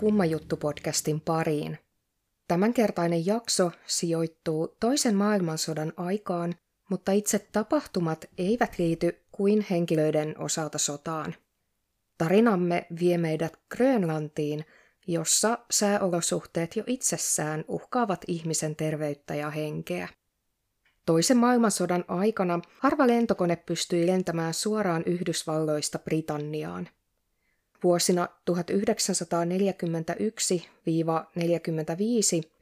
Tervetuloa Kummajuttu-podcastin pariin. Tämänkertainen jakso sijoittuu toisen maailmansodan aikaan, mutta itse tapahtumat eivät liity kuin henkilöiden osalta sotaan. Tarinamme vie meidät Grönlantiin, jossa sääolosuhteet jo itsessään uhkaavat ihmisen terveyttä ja henkeä. Toisen maailmansodan aikana harva lentokone pystyi lentämään suoraan Yhdysvalloista Britanniaan. Vuosina 1941-45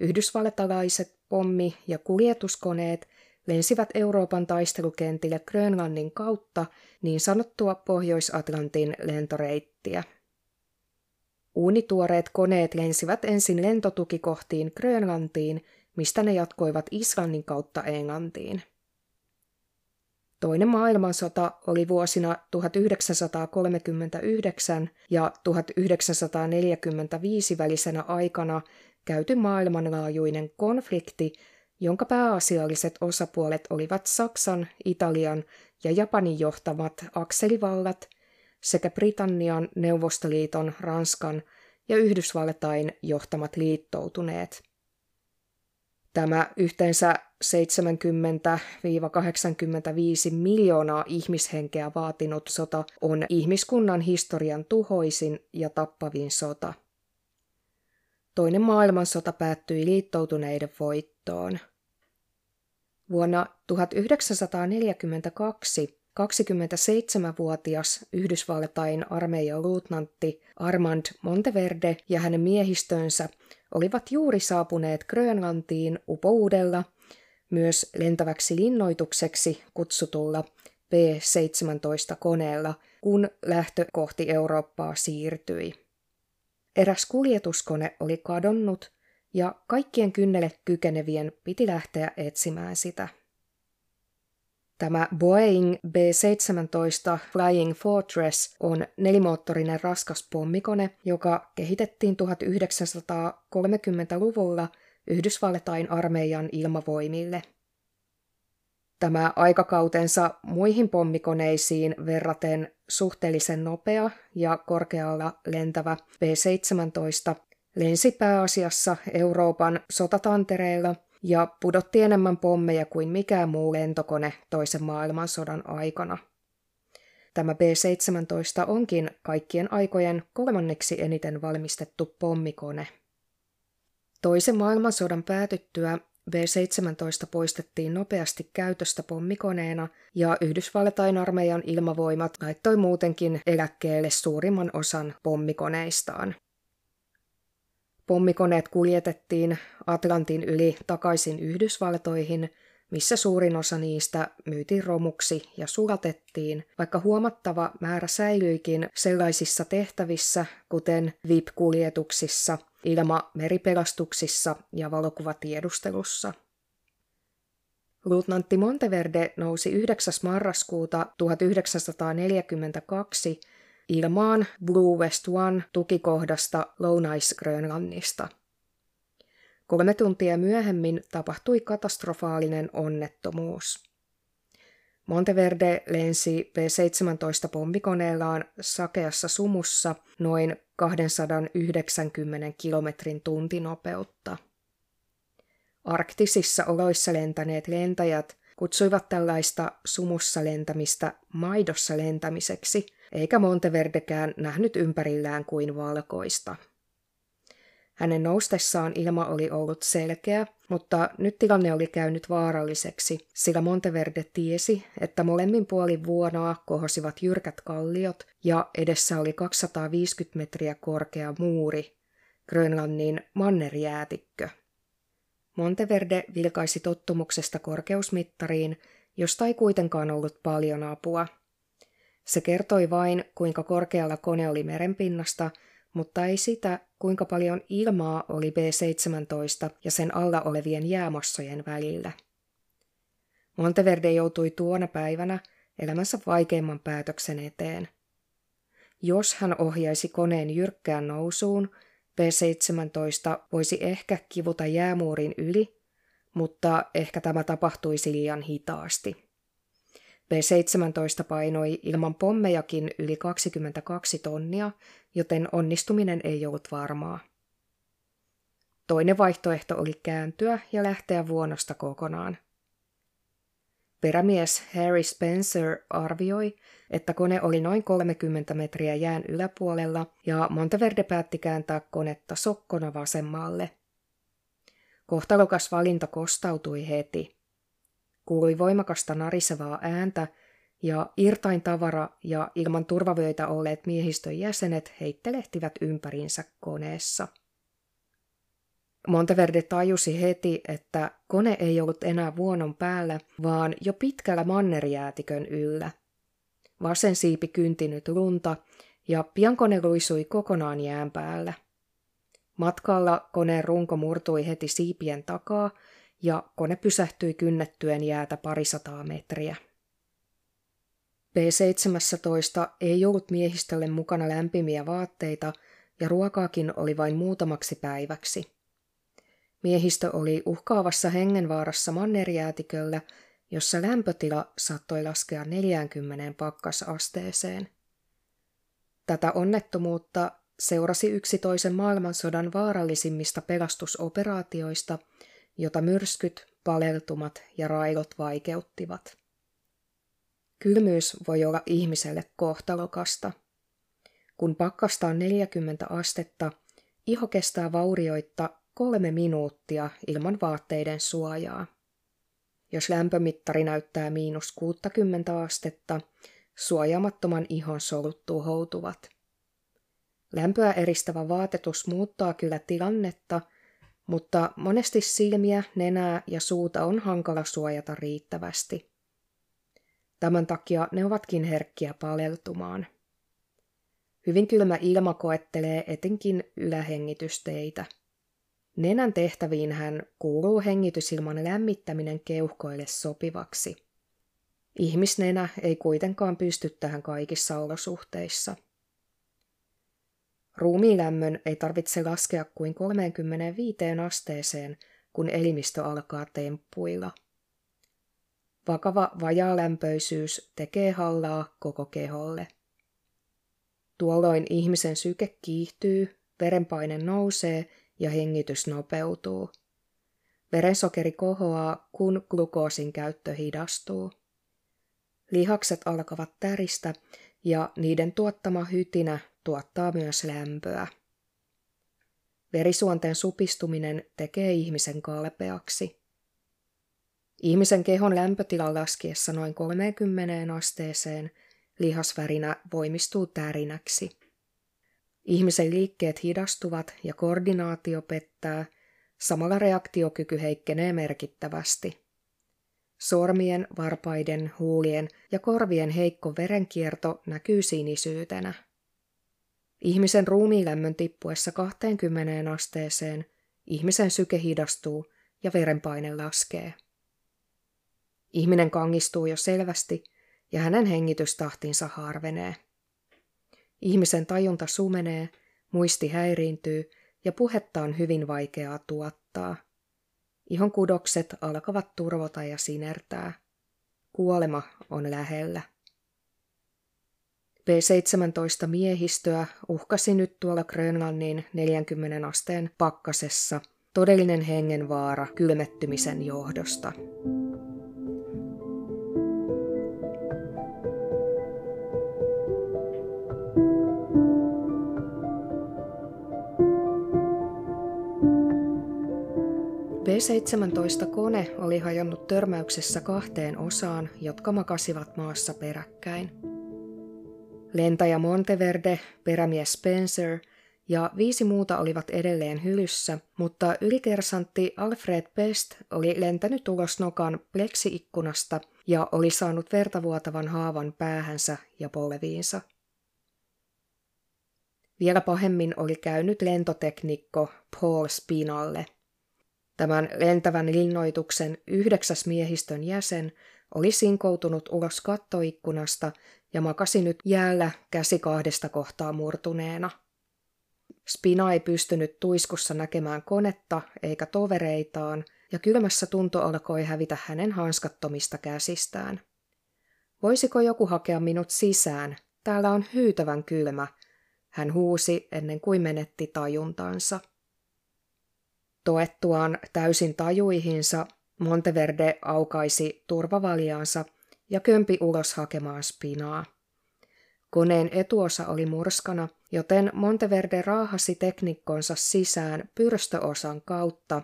yhdysvaltalaiset pommi- ja kuljetuskoneet lensivät Euroopan taistelukentille Grönlannin kautta niin sanottua Pohjois-Atlantin lentoreittiä. Uunituoreet koneet lensivät ensin lentotukikohtiin Grönlantiin, mistä ne jatkoivat Islannin kautta Englantiin. Toinen maailmansota oli vuosina 1939 ja 1945 välisenä aikana käyty maailmanlaajuinen konflikti, jonka pääasialliset osapuolet olivat Saksan, Italian ja Japanin johtamat akselivallat sekä Britannian, Neuvostoliiton, Ranskan ja Yhdysvaltain johtamat liittoutuneet. Tämä yhteensä 70-85 miljoonaa ihmishenkeä vaatinut sota on ihmiskunnan historian tuhoisin ja tappavin sota. Toinen maailmansota päättyi liittoutuneiden voittoon. Vuonna 1942 27-vuotias Yhdysvaltain armeijan luutnantti Armand Monteverde ja hänen miehistönsä olivat juuri saapuneet Grönlantiin upouudella, myös lentäväksi linnoitukseksi kutsutulla B-17-koneella, kun lähtö kohti Eurooppaa siirtyi. Eräs kuljetuskone oli kadonnut ja kaikkien kynnelle kykenevien piti lähteä etsimään sitä. Tämä Boeing B-17 Flying Fortress on nelimoottorinen raskas pommikone, joka kehitettiin 1930-luvulla Yhdysvaltain armeijan ilmavoimille. Tämä aikakautensa muihin pommikoneisiin verraten suhteellisen nopea ja korkealla lentävä B-17 lensi pääasiassa Euroopan sotatantereilla – ja pudotti enemmän pommeja kuin mikään muu lentokone toisen maailmansodan aikana. Tämä B-17 onkin kaikkien aikojen kolmanneksi eniten valmistettu pommikone. Toisen maailmansodan päätyttyä B-17 poistettiin nopeasti käytöstä pommikoneena ja Yhdysvaltain armeijan ilmavoimat laittoi muutenkin eläkkeelle suurimman osan pommikoneistaan. Pommikoneet kuljetettiin Atlantin yli takaisin Yhdysvaltoihin, missä suurin osa niistä myytiin romuksi ja sulatettiin, vaikka huomattava määrä säilyikin sellaisissa tehtävissä, kuten VIP-kuljetuksissa, ilma-meripelastuksissa ja valokuvatiedustelussa. Luutnantti Monteverde nousi 9. marraskuuta 1942 ilmaan Blue West One tukikohdasta Lounais-Grönlannista. Kolme tuntia myöhemmin tapahtui katastrofaalinen onnettomuus. Monteverde lensi P-17 pommikoneellaan sakeassa sumussa noin 290 kilometrin tuntinopeutta. Arktisissa oloissa lentäneet lentäjät kutsuivat tällaista sumussa lentämistä maidossa lentämiseksi – eikä Monteverdekään nähnyt ympärillään kuin valkoista. Hänen noustessaan ilma oli ollut selkeä, mutta nyt tilanne oli käynyt vaaralliseksi, sillä Monteverde tiesi, että molemmin puolin vuonoa kohosivat jyrkät kalliot ja edessä oli 250 metriä korkea muuri, Grönlannin mannerjäätikkö. Monteverde vilkaisi tottumuksesta korkeusmittariin, josta ei kuitenkaan ollut paljon apua – se kertoi vain, kuinka korkealla kone oli merenpinnasta, mutta ei sitä, kuinka paljon ilmaa oli B-17 ja sen alla olevien jäämassojen välillä. Monteverde joutui tuona päivänä elämänsä vaikeimman päätöksen eteen. Jos hän ohjaisi koneen jyrkkään nousuun, B-17 voisi ehkä kivuta jäämuurin yli, mutta ehkä tämä tapahtuisi liian hitaasti. B-17 painoi ilman pommejakin yli 22 tonnia, joten onnistuminen ei ollut varmaa. Toinen vaihtoehto oli kääntyä ja lähteä vuonosta kokonaan. Perämies Harry Spencer arvioi, että kone oli noin 30 metriä jään yläpuolella ja Monteverde päätti kääntää konetta sokkona vasemmalle. Kohtalokas valinta kostautui heti. Kuului voimakasta narisevaa ääntä ja irtain tavara ja ilman turvavöitä olleet miehistön jäsenet heittelehtivät ympärinsä koneessa. Monteverde tajusi heti, että kone ei ollut enää vuonon päällä, vaan jo pitkällä mannerjäätikön yllä. Vasen siipi kyntinyt lunta ja pian kone luisui kokonaan jään päällä. Matkalla koneen runko murtui heti siipien takaa ja kone pysähtyi kynnettyen jäätä parisataa metriä. B-17 ei ollut miehistölle mukana lämpimiä vaatteita ja ruokaakin oli vain muutamaksi päiväksi. Miehistö oli uhkaavassa hengenvaarassa mannerjäätiköllä, jossa lämpötila saattoi laskea 40 pakkasasteeseen. Tätä onnettomuutta seurasi yksi toisen maailmansodan vaarallisimmista pelastusoperaatioista, jota myrskyt, paleltumat ja railot vaikeuttivat. Kylmyys voi olla ihmiselle kohtalokasta. Kun pakkasta on 40 astetta, iho kestää vaurioitta kolme minuuttia ilman vaatteiden suojaa. Jos lämpömittari näyttää miinus 60 astetta, suojaamattoman ihon solut tuhoutuvat. Lämpöä eristävä vaatetus muuttaa kyllä tilannetta, mutta monesti silmiä, nenää ja suuta on hankala suojata riittävästi. Tämän takia ne ovatkin herkkiä paleltumaan. Hyvin kylmä ilma koettelee etenkin ylähengitysteitä. Nenän tehtäviin hän kuuluu hengitysilman lämmittäminen keuhkoille sopivaksi. Ihmisnenä ei kuitenkaan pysty tähän kaikissa olosuhteissa. Ruumiilämmön ei tarvitse laskea kuin 35 asteeseen, kun elimistö alkaa temppuilla. Vakava vajaalämpöisyys tekee hallaa koko keholle. Tuolloin ihmisen syke kiihtyy, verenpaine nousee ja hengitys nopeutuu. Verensokeri kohoaa, kun glukoosin käyttö hidastuu. Lihakset alkavat täristä ja niiden tuottama hytinä tuottaa myös lämpöä. Verisuonten supistuminen tekee ihmisen kalpeaksi. Ihmisen kehon lämpötilan laskiessa noin 30 asteeseen lihasvärinä voimistuu tärinäksi. Ihmisen liikkeet hidastuvat ja koordinaatio pettää, samalla reaktiokyky heikkenee merkittävästi. Sormien, varpaiden, huulien ja korvien heikko verenkierto näkyy sinisyytenä. Ihmisen ruumiilämmön tippuessa 20 asteeseen ihmisen syke hidastuu ja verenpaine laskee. Ihminen kangistuu jo selvästi ja hänen hengitystahtinsa harvenee. Ihmisen tajunta sumenee, muisti häiriintyy ja puhetta on hyvin vaikeaa tuottaa. Ihon kudokset alkavat turvota ja sinertää. Kuolema on lähellä. B-17 miehistöä uhkasi nyt tuolla Grönlannin 40 asteen pakkasessa todellinen hengenvaara kylmettymisen johdosta. B-17-kone oli hajonnut törmäyksessä kahteen osaan, jotka makasivat maassa peräkkäin. Lentäjä Monteverde, perämies Spencer ja viisi muuta olivat edelleen hylyssä, mutta ylikersantti Alfred Best oli lentänyt ulos nokan pleksiikkunasta ja oli saanut vertavuotavan haavan päähänsä ja polviinsa. Vielä pahemmin oli käynyt lentoteknikko Paul Spinalle – Tämän lentävän linnoituksen yhdeksäs miehistön jäsen oli sinkoutunut ulos kattoikkunasta ja makasi nyt jäällä käsi kahdesta kohtaa murtuneena. Spina ei pystynyt tuiskussa näkemään konetta eikä tovereitaan, ja kylmässä tunto alkoi hävitä hänen hanskattomista käsistään. Voisiko joku hakea minut sisään? Täällä on hyytävän kylmä, hän huusi ennen kuin menetti tajuntansa. Toettuaan täysin tajuihinsa, Monteverde aukaisi turvavaljaansa ja kömpi ulos hakemaan spinaa. Koneen etuosa oli murskana, joten Monteverde raahasi teknikkonsa sisään pyrstöosan kautta,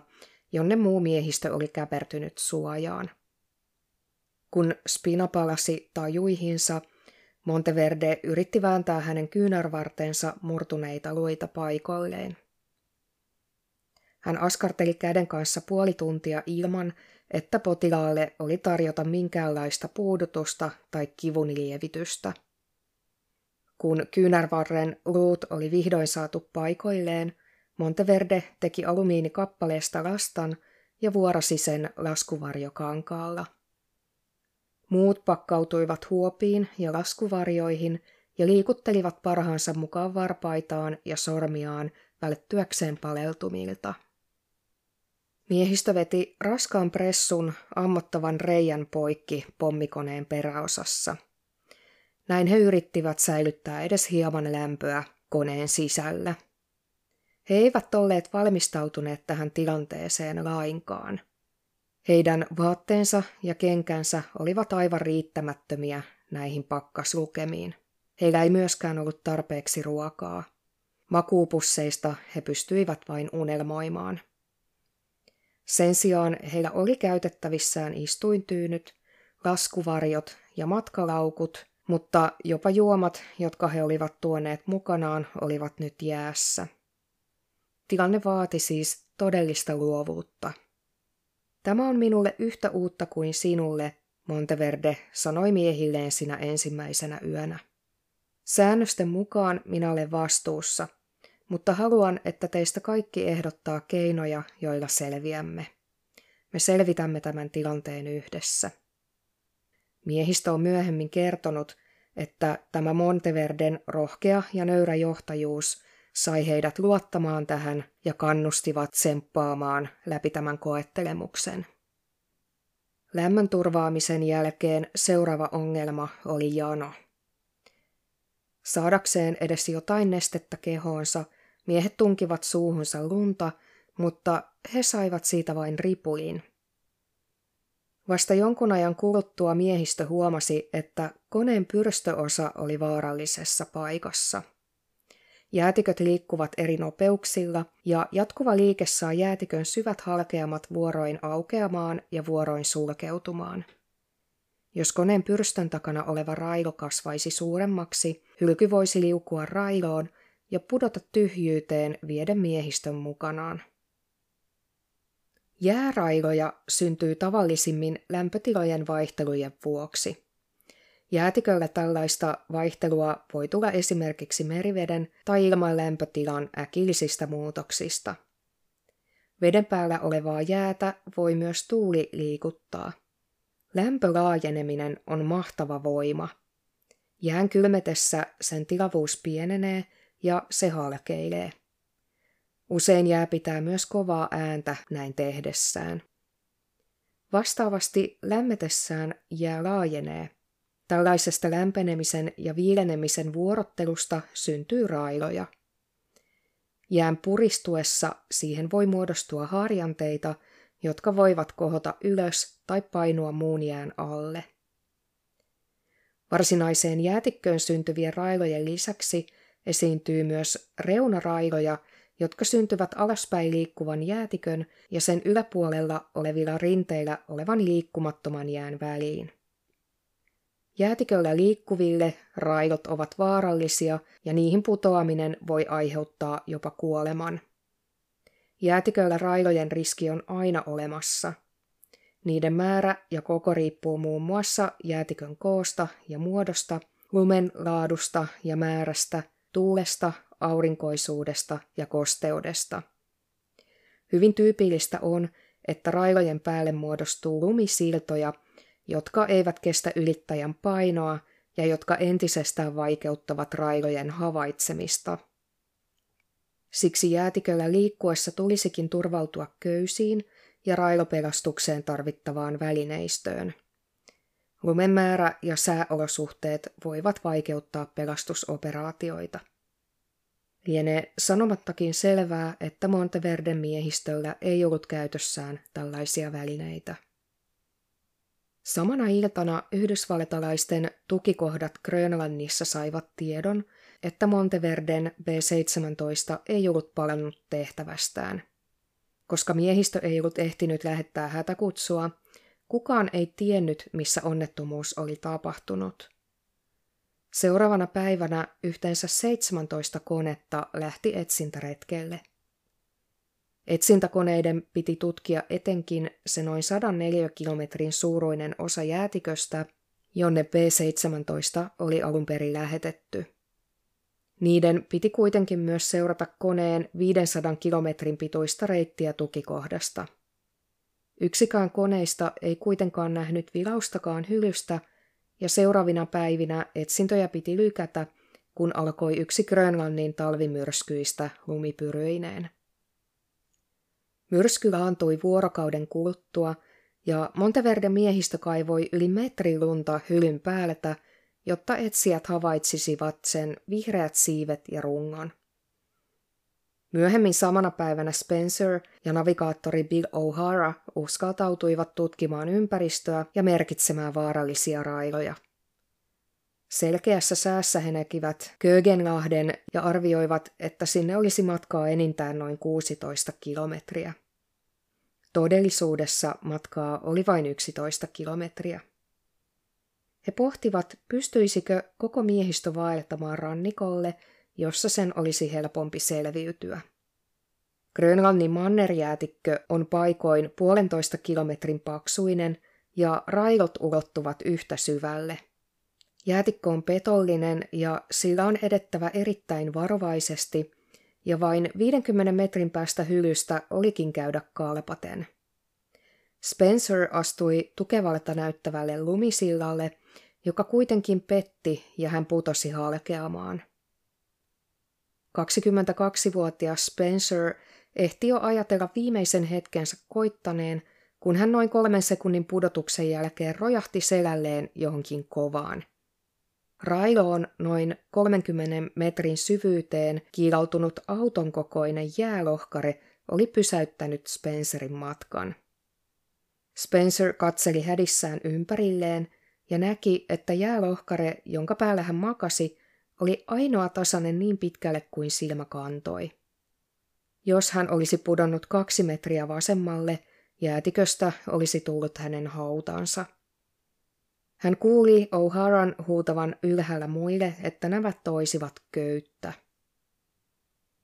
jonne muu miehistö oli käpertynyt suojaan. Kun Spina palasi tajuihinsa, Monteverde yritti vääntää hänen kyynärvartensa murtuneita luita paikoilleen. Hän askarteli käden kanssa puoli tuntia ilman, että potilaalle oli tarjota minkäänlaista puudutusta tai kivun lievitystä. Kun kyynärvarren luut oli vihdoin saatu paikoilleen, Monteverde teki alumiinikappaleesta lastan ja vuorasi sen laskuvarjokankaalla. Muut pakkautuivat huopiin ja laskuvarjoihin ja liikuttelivat parhaansa mukaan varpaitaan ja sormiaan välttyäkseen paleltumilta. Miehistö veti raskaan pressun ammottavan reijän poikki pommikoneen peräosassa. Näin he yrittivät säilyttää edes hieman lämpöä koneen sisällä. He eivät olleet valmistautuneet tähän tilanteeseen lainkaan. Heidän vaatteensa ja kenkänsä olivat aivan riittämättömiä näihin pakkaslukemiin. Heillä ei myöskään ollut tarpeeksi ruokaa. Makuupusseista he pystyivät vain unelmoimaan. Sen sijaan heillä oli käytettävissään istuintyynyt, laskuvarjot ja matkalaukut, mutta jopa juomat, jotka he olivat tuoneet mukanaan, olivat nyt jäässä. Tilanne vaati siis todellista luovuutta. Tämä on minulle yhtä uutta kuin sinulle, Monteverde sanoi miehilleen sinä ensimmäisenä yönä. Säännösten mukaan minä olen vastuussa, mutta haluan, että teistä kaikki ehdottaa keinoja, joilla selviämme. Me selvitämme tämän tilanteen yhdessä. Miehistö on myöhemmin kertonut, että tämä Monteverden rohkea ja nöyrä johtajuus sai heidät luottamaan tähän ja kannustivat semppaamaan läpi tämän koettelemuksen. Lämmön turvaamisen jälkeen seuraava ongelma oli jano. Saadakseen edes jotain nestettä kehoonsa, miehet tunkivat suuhunsa lunta, mutta he saivat siitä vain ripulin. Vasta jonkun ajan kuluttua miehistö huomasi, että koneen pyrstöosa oli vaarallisessa paikassa – Jäätiköt liikkuvat eri nopeuksilla ja jatkuva liike saa jäätikön syvät halkeamat vuoroin aukeamaan ja vuoroin sulkeutumaan. Jos koneen pyrstön takana oleva railo kasvaisi suuremmaksi, hylky voisi liukua railoon ja pudota tyhjyyteen vieden miehistön mukanaan. Jäärailoja syntyy tavallisimmin lämpötilojen vaihtelujen vuoksi – Jäätiköllä tällaista vaihtelua voi tulla esimerkiksi meriveden tai ilman lämpötilan äkillisistä muutoksista. Veden päällä olevaa jäätä voi myös tuuli liikuttaa. Lämpölaajeneminen on mahtava voima. Jään kylmetessä sen tilavuus pienenee ja se halkeilee. Usein jää pitää myös kovaa ääntä näin tehdessään. Vastaavasti lämmetessään jää laajenee – Tällaisesta lämpenemisen ja viilenemisen vuorottelusta syntyy railoja. Jään puristuessa siihen voi muodostua harjanteita, jotka voivat kohota ylös tai painua muun jään alle. Varsinaiseen jäätikköön syntyvien railojen lisäksi esiintyy myös reunarailoja, jotka syntyvät alaspäin liikkuvan jäätikön ja sen yläpuolella olevilla rinteillä olevan liikkumattoman jään väliin. Jäätiköllä liikkuville railot ovat vaarallisia ja niihin putoaminen voi aiheuttaa jopa kuoleman. Jäätiköllä railojen riski on aina olemassa. Niiden määrä ja koko riippuu muun muassa jäätikön koosta ja muodosta, lumen laadusta ja määrästä, tuulesta, aurinkoisuudesta ja kosteudesta. Hyvin tyypillistä on, että railojen päälle muodostuu lumisiltoja – jotka eivät kestä ylittäjän painoa ja jotka entisestään vaikeuttavat railojen havaitsemista. Siksi jäätiköllä liikkuessa tulisikin turvautua köysiin ja railopelastukseen tarvittavaan välineistöön. Lumen määrä ja sääolosuhteet voivat vaikeuttaa pelastusoperaatioita. Lienee sanomattakin selvää, että Monteverden miehistöllä ei ollut käytössään tällaisia välineitä. Samana iltana yhdysvaltalaisten tukikohdat Grönlannissa saivat tiedon, että Monteverden B-17 ei ollut palannut tehtävästään. Koska miehistö ei ollut ehtinyt lähettää hätäkutsua, kukaan ei tiennyt, missä onnettomuus oli tapahtunut. Seuraavana päivänä yhteensä 17 konetta lähti etsintäretkelle. Etsintäkoneiden piti tutkia etenkin se noin 104 kilometrin suuruinen osa jäätiköstä, jonne B-17 oli alun perin lähetetty. Niiden piti kuitenkin myös seurata koneen 500 kilometrin pituista reittiä tukikohdasta. Yksikään koneista ei kuitenkaan nähnyt vilaustakaan hylystä, ja seuraavina päivinä etsintöjä piti lykätä, kun alkoi yksi Grönlannin talvimyrskyistä lumipyryineen. Myrsky laantui vuorokauden kuluttua, ja Monteverde miehistö kaivoi yli metri lunta hylyn päältä, jotta etsijät havaitsisivat sen vihreät siivet ja rungon. Myöhemmin samana päivänä Spencer ja navigaattori Bill O'Hara uskaltautuivat tutkimaan ympäristöä ja merkitsemään vaarallisia railoja. Selkeässä säässä he näkivät Kögenlahden ja arvioivat, että sinne olisi matkaa enintään noin 16 kilometriä. Todellisuudessa matkaa oli vain 11 kilometriä. He pohtivat, pystyisikö koko miehistö vaeltamaan rannikolle, jossa sen olisi helpompi selviytyä. Grönlannin mannerjäätikkö on paikoin puolentoista kilometrin paksuinen ja railot ulottuvat yhtä syvälle. Jäätikkö on petollinen ja sillä on edettävä erittäin varovaisesti, ja vain 50 metrin päästä hylystä olikin käydä kalpaten. Spencer astui tukevalta näyttävälle lumisillalle – joka kuitenkin petti ja hän putosi halkeamaan. 22-vuotias Spencer ehti jo ajatella viimeisen hetkensä koittaneen, kun hän noin kolmen sekunnin pudotuksen jälkeen rojahti selälleen johonkin kovaan. Railo on noin 30 metrin syvyyteen kiilautunut auton kokoinen jäälohkare oli pysäyttänyt Spencerin matkan. Spencer katseli hädissään ympärilleen ja näki, että jäälohkare, jonka päällä hän makasi, oli ainoa tasainen niin pitkälle kuin silmä kantoi. Jos hän olisi pudonnut kaksi metriä vasemmalle, jäätiköstä olisi tullut hänen hautansa. Hän kuuli O'Haran huutavan ylhäällä muille, että nämä toisivat köyttä.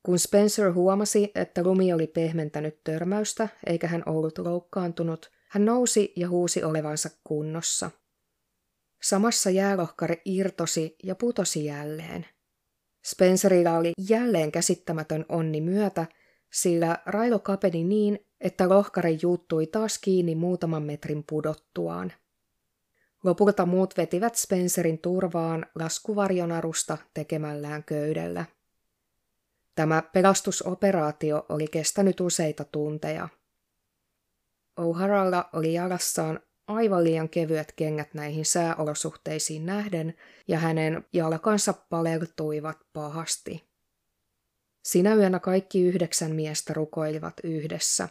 Kun Spencer huomasi, että lumi oli pehmentänyt törmäystä eikä hän ollut loukkaantunut, hän nousi ja huusi olevansa kunnossa – Samassa jäälohkari irtosi ja putosi jälleen. Spencerilla oli jälleen käsittämätön onni myötä, sillä railo kapeni niin, että lohkari juuttui taas kiinni muutaman metrin pudottuaan. Lopulta muut vetivät Spencerin turvaan laskuvarjonarusta tekemällään köydellä. Tämä pelastusoperaatio oli kestänyt useita tunteja. O'Haralla oli jalassaan aivan liian kevyet kengät näihin sääolosuhteisiin nähden, ja hänen jalkansa paleltuivat pahasti. Sinä yönä kaikki yhdeksän miestä rukoilivat yhdessä.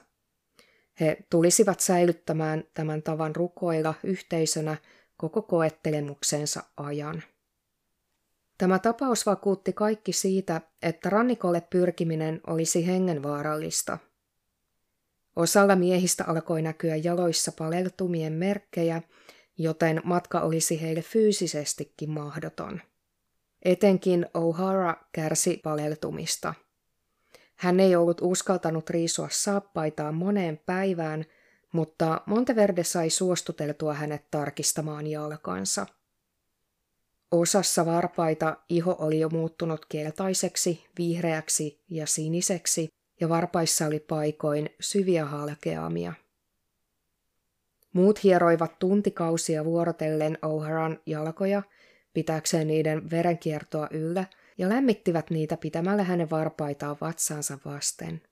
He tulisivat säilyttämään tämän tavan rukoilla yhteisönä koko koettelemuksensa ajan. Tämä tapaus vakuutti kaikki siitä, että rannikolle pyrkiminen olisi hengenvaarallista – Osalla miehistä alkoi näkyä jaloissa paleltumien merkkejä, joten matka olisi heille fyysisestikin mahdoton. Etenkin O'Hara kärsi paleltumista. Hän ei ollut uskaltanut riisua saappaitaan moneen päivään, mutta Monteverde sai suostuteltua hänet tarkistamaan jalkansa. Osassa varpaita iho oli jo muuttunut keltaiseksi, vihreäksi ja siniseksi, ja varpaissa oli paikoin syviä halkeamia. Muut hieroivat tuntikausia vuorotellen O'Haran jalkoja, pitääkseen niiden verenkiertoa yllä, ja lämmittivät niitä pitämällä hänen varpaitaan vatsaansa vasten.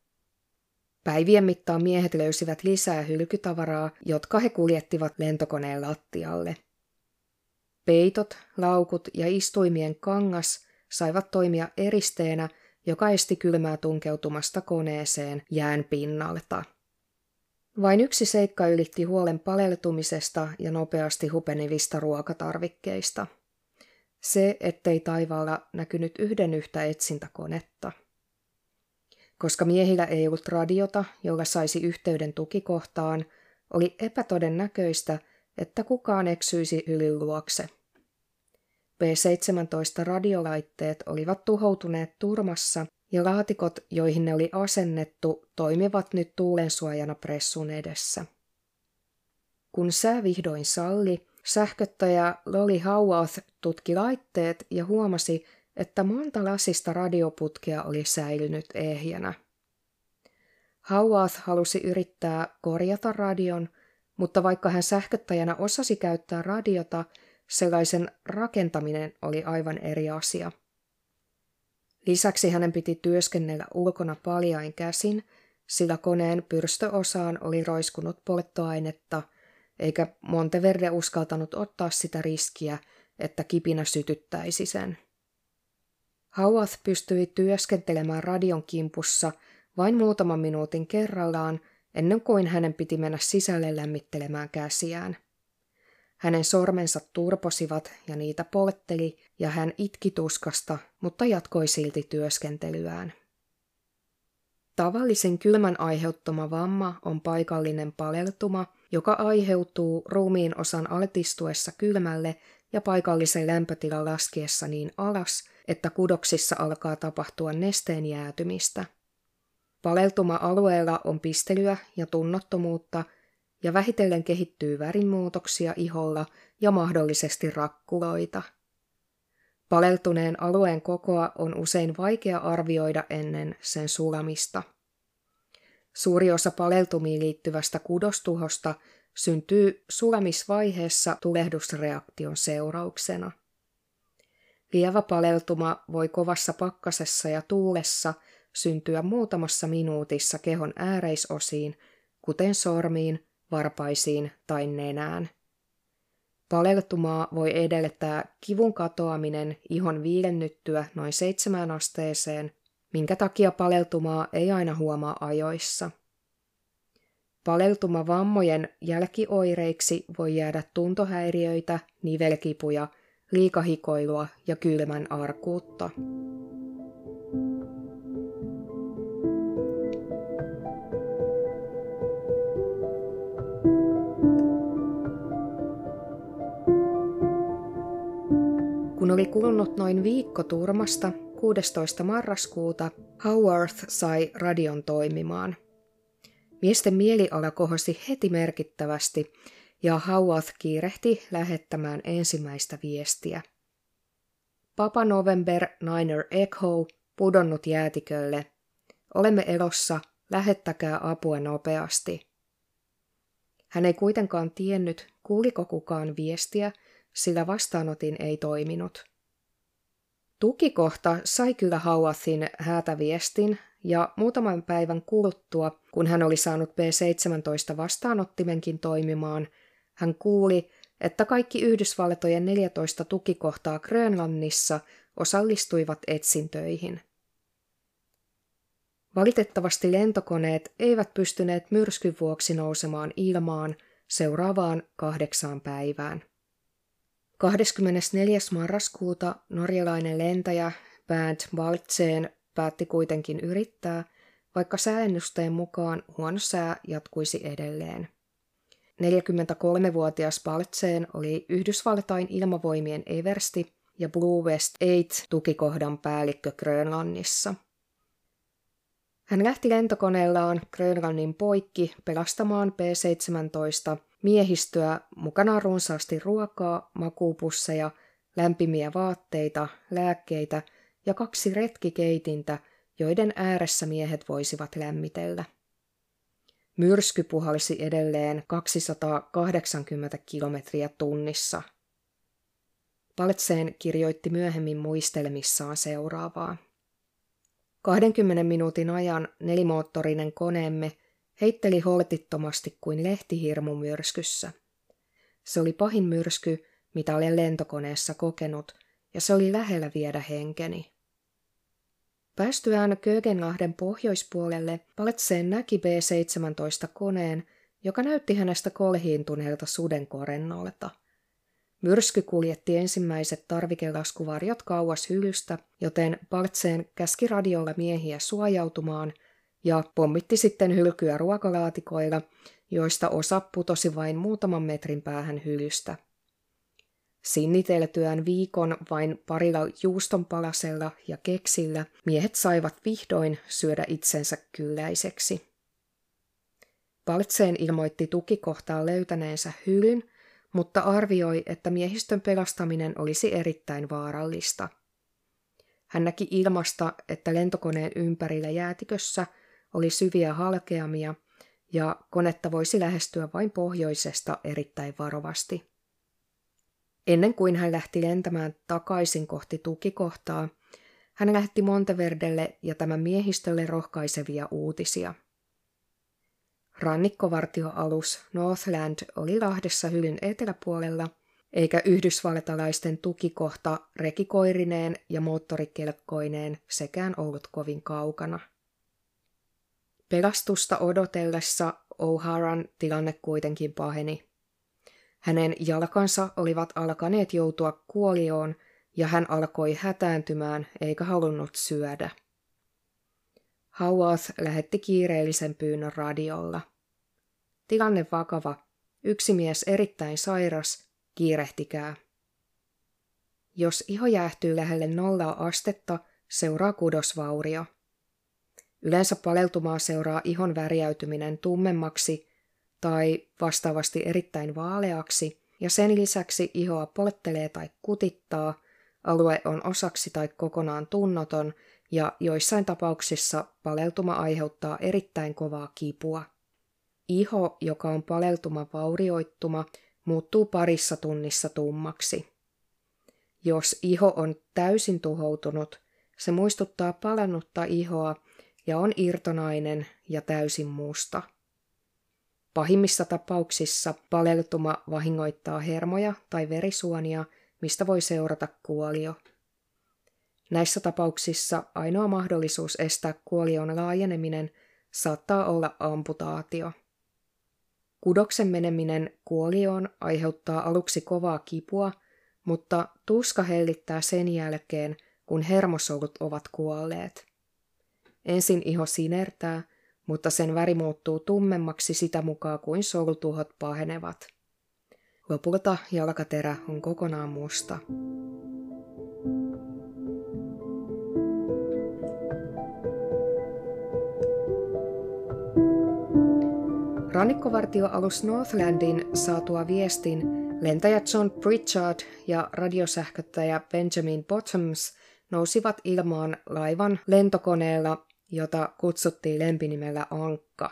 Päivien mittaan miehet löysivät lisää hylkytavaraa, jotka he kuljettivat lentokoneen lattialle. Peitot, laukut ja istuimien kangas saivat toimia eristeenä, joka esti kylmää tunkeutumasta koneeseen jään pinnalta. Vain yksi seikka ylitti huolen paleltumisesta ja nopeasti hupenevista ruokatarvikkeista. Se, ettei taivaalla näkynyt yhden yhtä etsintäkonetta. Koska miehillä ei ollut radiota, jolla saisi yhteyden tukikohtaan, oli epätodennäköistä, että kukaan eksyisi hylyn luokse. B-17 radiolaitteet olivat tuhoutuneet turmassa ja laatikot, joihin ne oli asennettu, toimivat nyt tuulensuojana pressun edessä. Kun sää vihdoin salli, sähköttäjä Loli Howarth tutki laitteet ja huomasi, että monta lasista radioputkea oli säilynyt ehjänä. Howarth halusi yrittää korjata radion, mutta vaikka hän sähköttäjänä osasi käyttää radiota, sellaisen rakentaminen oli aivan eri asia. Lisäksi hänen piti työskennellä ulkona paljain käsin, sillä koneen pyrstöosaan oli roiskunut polttoainetta, eikä Monteverde uskaltanut ottaa sitä riskiä, että kipinä sytyttäisi sen. Hauath pystyi työskentelemään radion kimpussa vain muutaman minuutin kerrallaan, ennen kuin hänen piti mennä sisälle lämmittelemään käsiään. Hänen sormensa turposivat ja niitä poltteli, ja hän itki tuskasta, mutta jatkoi silti työskentelyään. Tavallisen kylmän aiheuttama vamma on paikallinen paleltuma, joka aiheutuu ruumiin osan altistuessa kylmälle ja paikallisen lämpötilan laskiessa niin alas, että kudoksissa alkaa tapahtua nesteen jäätymistä. Paleltuma-alueella on pistelyä ja tunnottomuutta – ja vähitellen kehittyy värinmuutoksia iholla ja mahdollisesti rakkuloita. Paleltuneen alueen kokoa on usein vaikea arvioida ennen sen sulamista. Suuri osa paleltumiin liittyvästä kudostuhosta syntyy sulamisvaiheessa tulehdusreaktion seurauksena. Lievä paleltuma voi kovassa pakkasessa ja tuulessa syntyä muutamassa minuutissa kehon ääreisosiin, kuten sormiin, varpaisiin tai nenään. Paleltumaa voi edellyttää kivun katoaminen ihon viilennyttyä noin seitsemään asteeseen, minkä takia paleltumaa ei aina huomaa ajoissa. Paleltumavammojen jälkioireiksi voi jäädä tuntohäiriöitä, nivelkipuja, liikahikoilua ja kylmän arkuutta. Kun oli kulunut noin viikko turmasta, 16. marraskuuta Howarth sai radion toimimaan. Miesten mieliala kohosi heti merkittävästi ja Howarth kiirehti lähettämään ensimmäistä viestiä. Papa November Niner Echo, pudonnut jäätikölle. Olemme elossa, lähettäkää apua nopeasti. Hän ei kuitenkaan tiennyt, kuuliko kukaan viestiä – sillä vastaanotin ei toiminut. Tukikohta sai kyllä Hauathin häätäviestin, ja muutaman päivän kuluttua, kun hän oli saanut B-17 vastaanottimenkin toimimaan, hän kuuli, että kaikki Yhdysvaltojen 14 tukikohtaa Grönlannissa osallistuivat etsintöihin. Valitettavasti lentokoneet eivät pystyneet myrskyn vuoksi nousemaan ilmaan seuraavaan kahdeksaan päivään. 24. marraskuuta norjalainen lentäjä Bernd Baltzeen päätti kuitenkin yrittää, vaikka sääennusteen mukaan huono sää jatkuisi edelleen. 43-vuotias Baltzeen oli Yhdysvaltain ilmavoimien Eversti ja Blue West 8 tukikohdan päällikkö Grönlannissa. Hän lähti lentokoneellaan Grönlannin poikki pelastamaan P-17 miehistöä, mukana runsaasti ruokaa, makuupusseja, lämpimiä vaatteita, lääkkeitä ja kaksi retkikeitintä, joiden ääressä miehet voisivat lämmitellä. Myrsky puhalsi edelleen 280 kilometriä tunnissa. Paltseen kirjoitti myöhemmin muistelmissaan seuraavaa. 20 minuutin ajan nelimoottorinen koneemme heitteli holtittomasti kuin lehtihirmu myrskyssä. Se oli pahin myrsky, mitä olen lentokoneessa kokenut, ja se oli lähellä viedä henkeni. Päästyään Kögenlahden pohjoispuolelle Paltseen näki B-17-koneen, joka näytti hänestä kolhiintuneelta sudenkorennolta. Myrsky kuljetti ensimmäiset tarvikelaskuvarjot kauas hyllystä, joten Paltseen käski radiolla miehiä suojautumaan ja pommitti sitten hylkyä ruokalaatikoilla, joista osa putosi vain muutaman metrin päähän hylystä. Sinniteltyään viikon vain parilla juustonpalasella ja keksillä miehet saivat vihdoin syödä itsensä kylläiseksi. Paltseen ilmoitti tukikohtaan löytäneensä hylyn, mutta arvioi, että miehistön pelastaminen olisi erittäin vaarallista. Hän näki ilmasta, että lentokoneen ympärillä jäätikössä oli syviä halkeamia ja konetta voisi lähestyä vain pohjoisesta erittäin varovasti. Ennen kuin hän lähti lentämään takaisin kohti tukikohtaa, hän lähetti Monteverdelle ja tämän miehistölle rohkaisevia uutisia. Rannikkovartioalus Northland oli Lahdessa hylyn eteläpuolella, eikä yhdysvaltalaisten tukikohta rekikoirineen ja moottorikelkkoineen sekään ollut kovin kaukana. Pelastusta odotellessa O'Haran tilanne kuitenkin paheni. Hänen jalkansa olivat alkaneet joutua kuolioon ja hän alkoi hätääntymään eikä halunnut syödä. Howarth lähetti kiireellisen pyynnön radiolla. Tilanne vakava. Yksi mies erittäin sairas. Kiirehtikää. Jos iho jäähtyy lähelle nollaa astetta, seuraa kudosvaurio. Yleensä paleltumaa seuraa ihon värjäytyminen tummemmaksi tai vastaavasti erittäin vaaleaksi, ja sen lisäksi ihoa polttelee tai kutittaa, alue on osaksi tai kokonaan tunnoton, ja joissain tapauksissa paleltuma aiheuttaa erittäin kovaa kipua. Iho, joka on paleltuma vaurioittuma, muuttuu parissa tunnissa tummaksi. Jos iho on täysin tuhoutunut, se muistuttaa palannutta ihoa ja on irtonainen ja täysin musta. Pahimmissa tapauksissa paleltuma vahingoittaa hermoja tai verisuonia, mistä voi seurata kuolio. Näissä tapauksissa ainoa mahdollisuus estää kuolion laajeneminen saattaa olla amputaatio. Kudoksen meneminen kuolioon aiheuttaa aluksi kovaa kipua, mutta tuska hellittää sen jälkeen, kun hermosolut ovat kuolleet. Ensin iho sinertää, mutta sen väri muuttuu tummemmaksi sitä mukaan kuin solutuhot pahenevat. Lopulta jalkaterä on kokonaan musta. Rannikkovartioalus Northlandin saatua viestin lentäjä John Pritchard ja radiosähköttäjä Benjamin Bottoms nousivat ilmaan laivan lentokoneella jota kutsuttiin lempinimellä Ankka.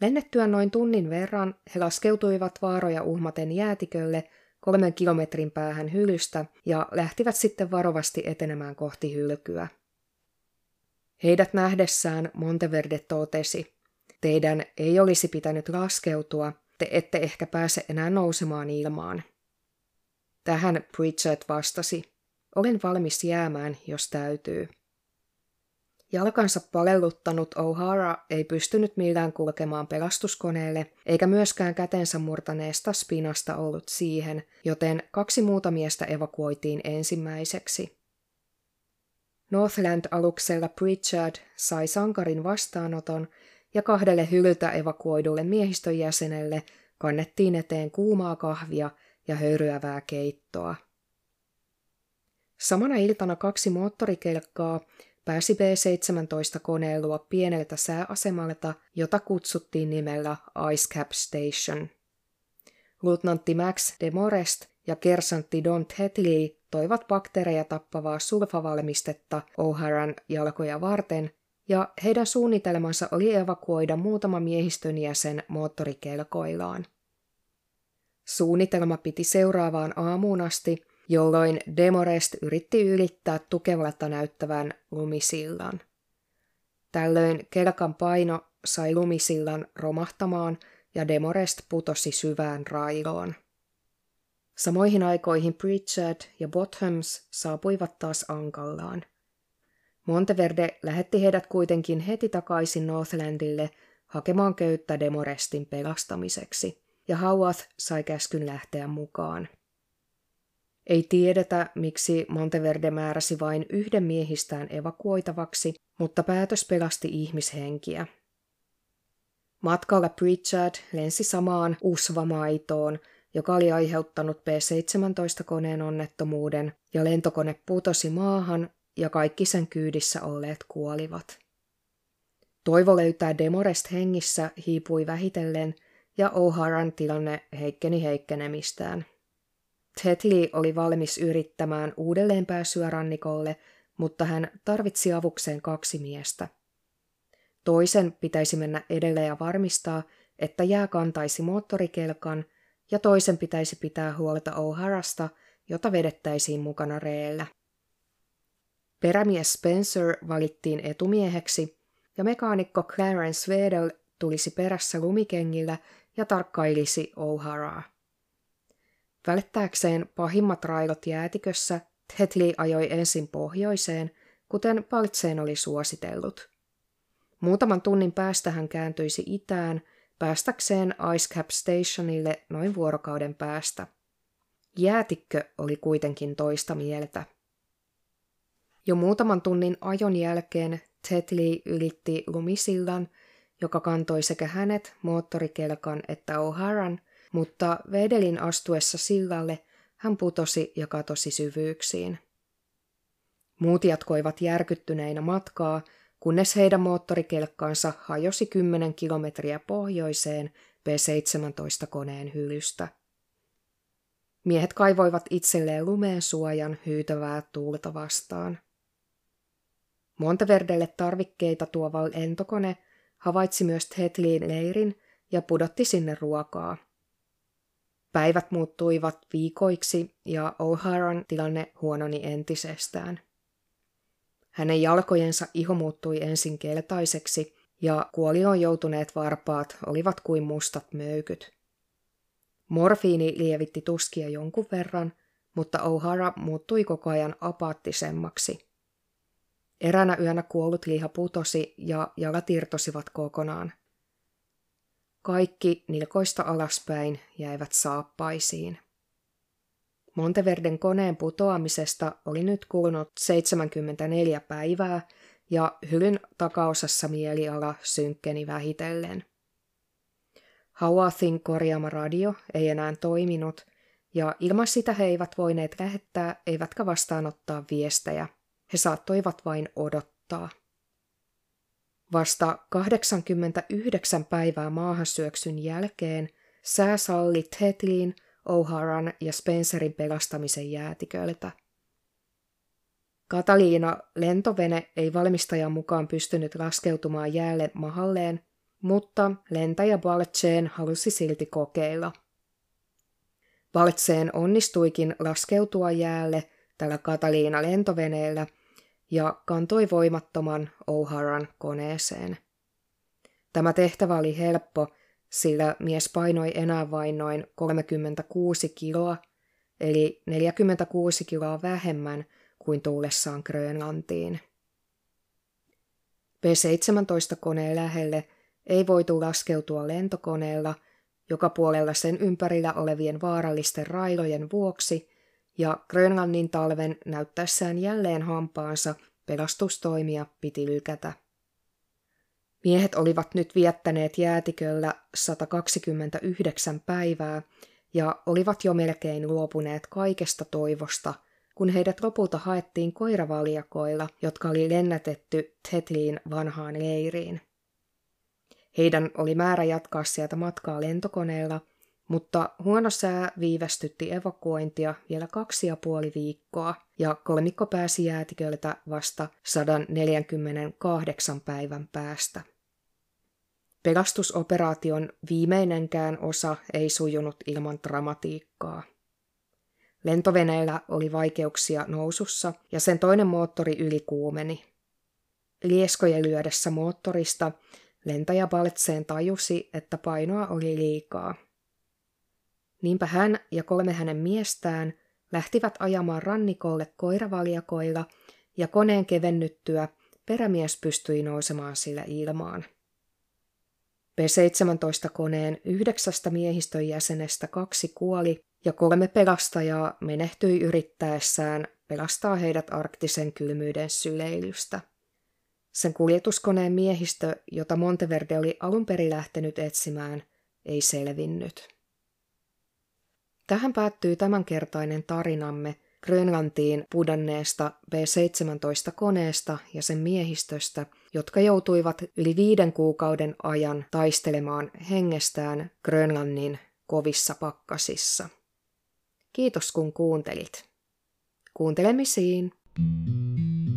Lennettyä noin tunnin verran he laskeutuivat vaaroja uhmaten jäätikölle kolmen kilometrin päähän hylystä ja lähtivät sitten varovasti etenemään kohti hylkyä. Heidät nähdessään Monteverde totesi, teidän ei olisi pitänyt laskeutua, te ette ehkä pääse enää nousemaan ilmaan. Tähän Pritchard vastasi, olen valmis jäämään, jos täytyy. Jalkansa palelluttanut O'Hara ei pystynyt millään kulkemaan pelastuskoneelle, eikä myöskään kätensä murtaneesta spinasta ollut siihen, joten kaksi muuta miestä evakuoitiin ensimmäiseksi. Northland-aluksella Pritchard sai sankarin vastaanoton ja kahdelle hylyltä evakuoidulle miehistön jäsenelle kannettiin eteen kuumaa kahvia ja höyryävää keittoa. Samana iltana kaksi moottorikelkkaa pääsi B-17-koneen luo pieneltä sääasemalta, jota kutsuttiin nimellä Ice Cap Station. Luutnantti Max de Morest ja kersantti Don Tetley toivat bakteereja tappavaa sulfavalmistetta O'Haran jalkoja varten, ja heidän suunnitelmansa oli evakuoida muutama miehistön jäsen moottorikelkoillaan. Suunnitelma piti seuraavaan aamuun asti, jolloin Demorest yritti ylittää tukevalta näyttävän lumisillan. Tällöin kelkan paino sai lumisillan romahtamaan ja Demorest putosi syvään railoon. Samoihin aikoihin Pritchard ja Bottoms saapuivat taas Ankallaan. Monteverde lähetti heidät kuitenkin heti takaisin Northlandille hakemaan köyttä Demorestin pelastamiseksi, ja Howarth sai käskyn lähteä mukaan. Ei tiedetä, miksi Monteverde määräsi vain yhden miehistään evakuoitavaksi, mutta päätös pelasti ihmishenkiä. Matkalla Pritchard lensi samaan Usva-maitoon, joka oli aiheuttanut P-17-koneen onnettomuuden, ja lentokone putosi maahan ja kaikki sen kyydissä olleet kuolivat. Toivo löytää Demorest hengissä hiipui vähitellen, ja O'Haran tilanne heikkeni heikkenemistään. Tetley oli valmis yrittämään uudelleen pääsyä rannikolle, mutta hän tarvitsi avukseen kaksi miestä. Toisen pitäisi mennä edelle ja varmistaa, että jää kantaisi moottorikelkan, ja toisen pitäisi pitää huolta O'Harasta, jota vedettäisiin mukana reellä. Perämies Spencer valittiin etumieheksi, ja mekaanikko Clarence Wedel tulisi perässä lumikengillä ja tarkkailisi O'Haraa. Välttääkseen pahimmat railot jäätikössä, Tetley ajoi ensin pohjoiseen, kuten Paltseen oli suositellut. Muutaman tunnin päästä hän kääntyisi itään, päästäkseen Ice Cap Stationille noin vuorokauden päästä. Jäätikkö oli kuitenkin toista mieltä. Jo muutaman tunnin ajon jälkeen Tetley ylitti lumisillan, joka kantoi sekä hänet, moottorikelkan että O'Haran, mutta Vedelin astuessa sillalle hän putosi ja katosi syvyyksiin. Muut jatkoivat järkyttyneinä matkaa, kunnes heidän moottorikelkkaansa hajosi 10 kilometriä pohjoiseen B-17-koneen hylystä. Miehet kaivoivat itselleen lumeen suojan hyytävää tuulta vastaan. Monteverdelle tarvikkeita tuova lentokone havaitsi myös Tetliin leirin ja pudotti sinne ruokaa. Päivät muuttuivat viikoiksi ja O'Haran tilanne huononi entisestään. Hänen jalkojensa iho muuttui ensin keltaiseksi ja kuolioon joutuneet varpaat olivat kuin mustat möykyt. Morfiini lievitti tuskia jonkun verran, mutta O'Hara muuttui koko ajan apaattisemmaksi. Eränä yönä kuollut liha putosi ja jalat irtosivat kokonaan. Kaikki nilkoista alaspäin jäivät saappaisiin. Monteverden koneen putoamisesta oli nyt kulunut 74 päivää ja hylyn takaosassa mieliala synkkeni vähitellen. Hawathin korjaama radio ei enää toiminut, ja ilman sitä he eivät voineet lähettää eivätkä vastaanottaa viestejä. He saattoivat vain odottaa. Vasta 89 päivää maahansyöksyn jälkeen sää salli Tetliin, O'Haran ja Spencerin pelastamisen jäätiköltä. Kataliina lentovene ei valmistajan mukaan pystynyt laskeutumaan jäälle mahalleen, mutta lentäjä Baltseen halusi silti kokeilla. Baltseen onnistuikin laskeutua jäälle tällä Kataliina lentoveneellä ja kantoi voimattoman O'Haran koneeseen. Tämä tehtävä oli helppo, sillä mies painoi enää vain noin 36 kiloa, eli 46 kiloa vähemmän kuin tullessaan Grönlantiin. P-17-koneen lähelle ei voitu laskeutua lentokoneella, joka puolella sen ympärillä olevien vaarallisten railojen vuoksi, ja Grönlannin talven näyttäessään jälleen hampaansa pelastustoimia piti lykätä. Miehet olivat nyt viettäneet jäätiköllä 129 päivää ja olivat jo melkein luopuneet kaikesta toivosta, kun heidät lopulta haettiin koiravaljakoilla, jotka oli lennätetty Tetliin vanhaan leiriin. Heidän oli määrä jatkaa sieltä matkaa lentokoneella, mutta huono sää viivästytti evakuointia vielä kaksi ja puoli viikkoa, ja kolmikko pääsi jäätiköltä vasta 148 päivän päästä. Pelastusoperaation viimeinenkään osa ei sujunut ilman dramatiikkaa. Lentoveneellä oli vaikeuksia nousussa ja sen toinen moottori ylikuumeni. Lieskojen lyödessä moottorista lentäjä Baltseen tajusi, että painoa oli liikaa. Niinpä hän ja kolme hänen miestään lähtivät ajamaan rannikolle koiravaljakoilla ja koneen kevennyttyä perämies pystyi nousemaan sillä ilmaan. P-17-koneen yhdeksästä miehistön jäsenestä kaksi kuoli ja kolme pelastajaa menehtyi yrittäessään pelastaa heidät arktisen kylmyyden syleilystä. Sen kuljetuskoneen miehistö, jota Monteverde oli alun perin lähtenyt etsimään, ei selvinnyt. Tähän päättyy tämänkertainen tarinamme Grönlantiin pudonneesta B-17-koneesta ja sen miehistöstä, jotka joutuivat yli viiden kuukauden ajan taistelemaan hengestään Grönlannin kovissa pakkasissa. Kiitos kun kuuntelit. Kuuntelemisiin! you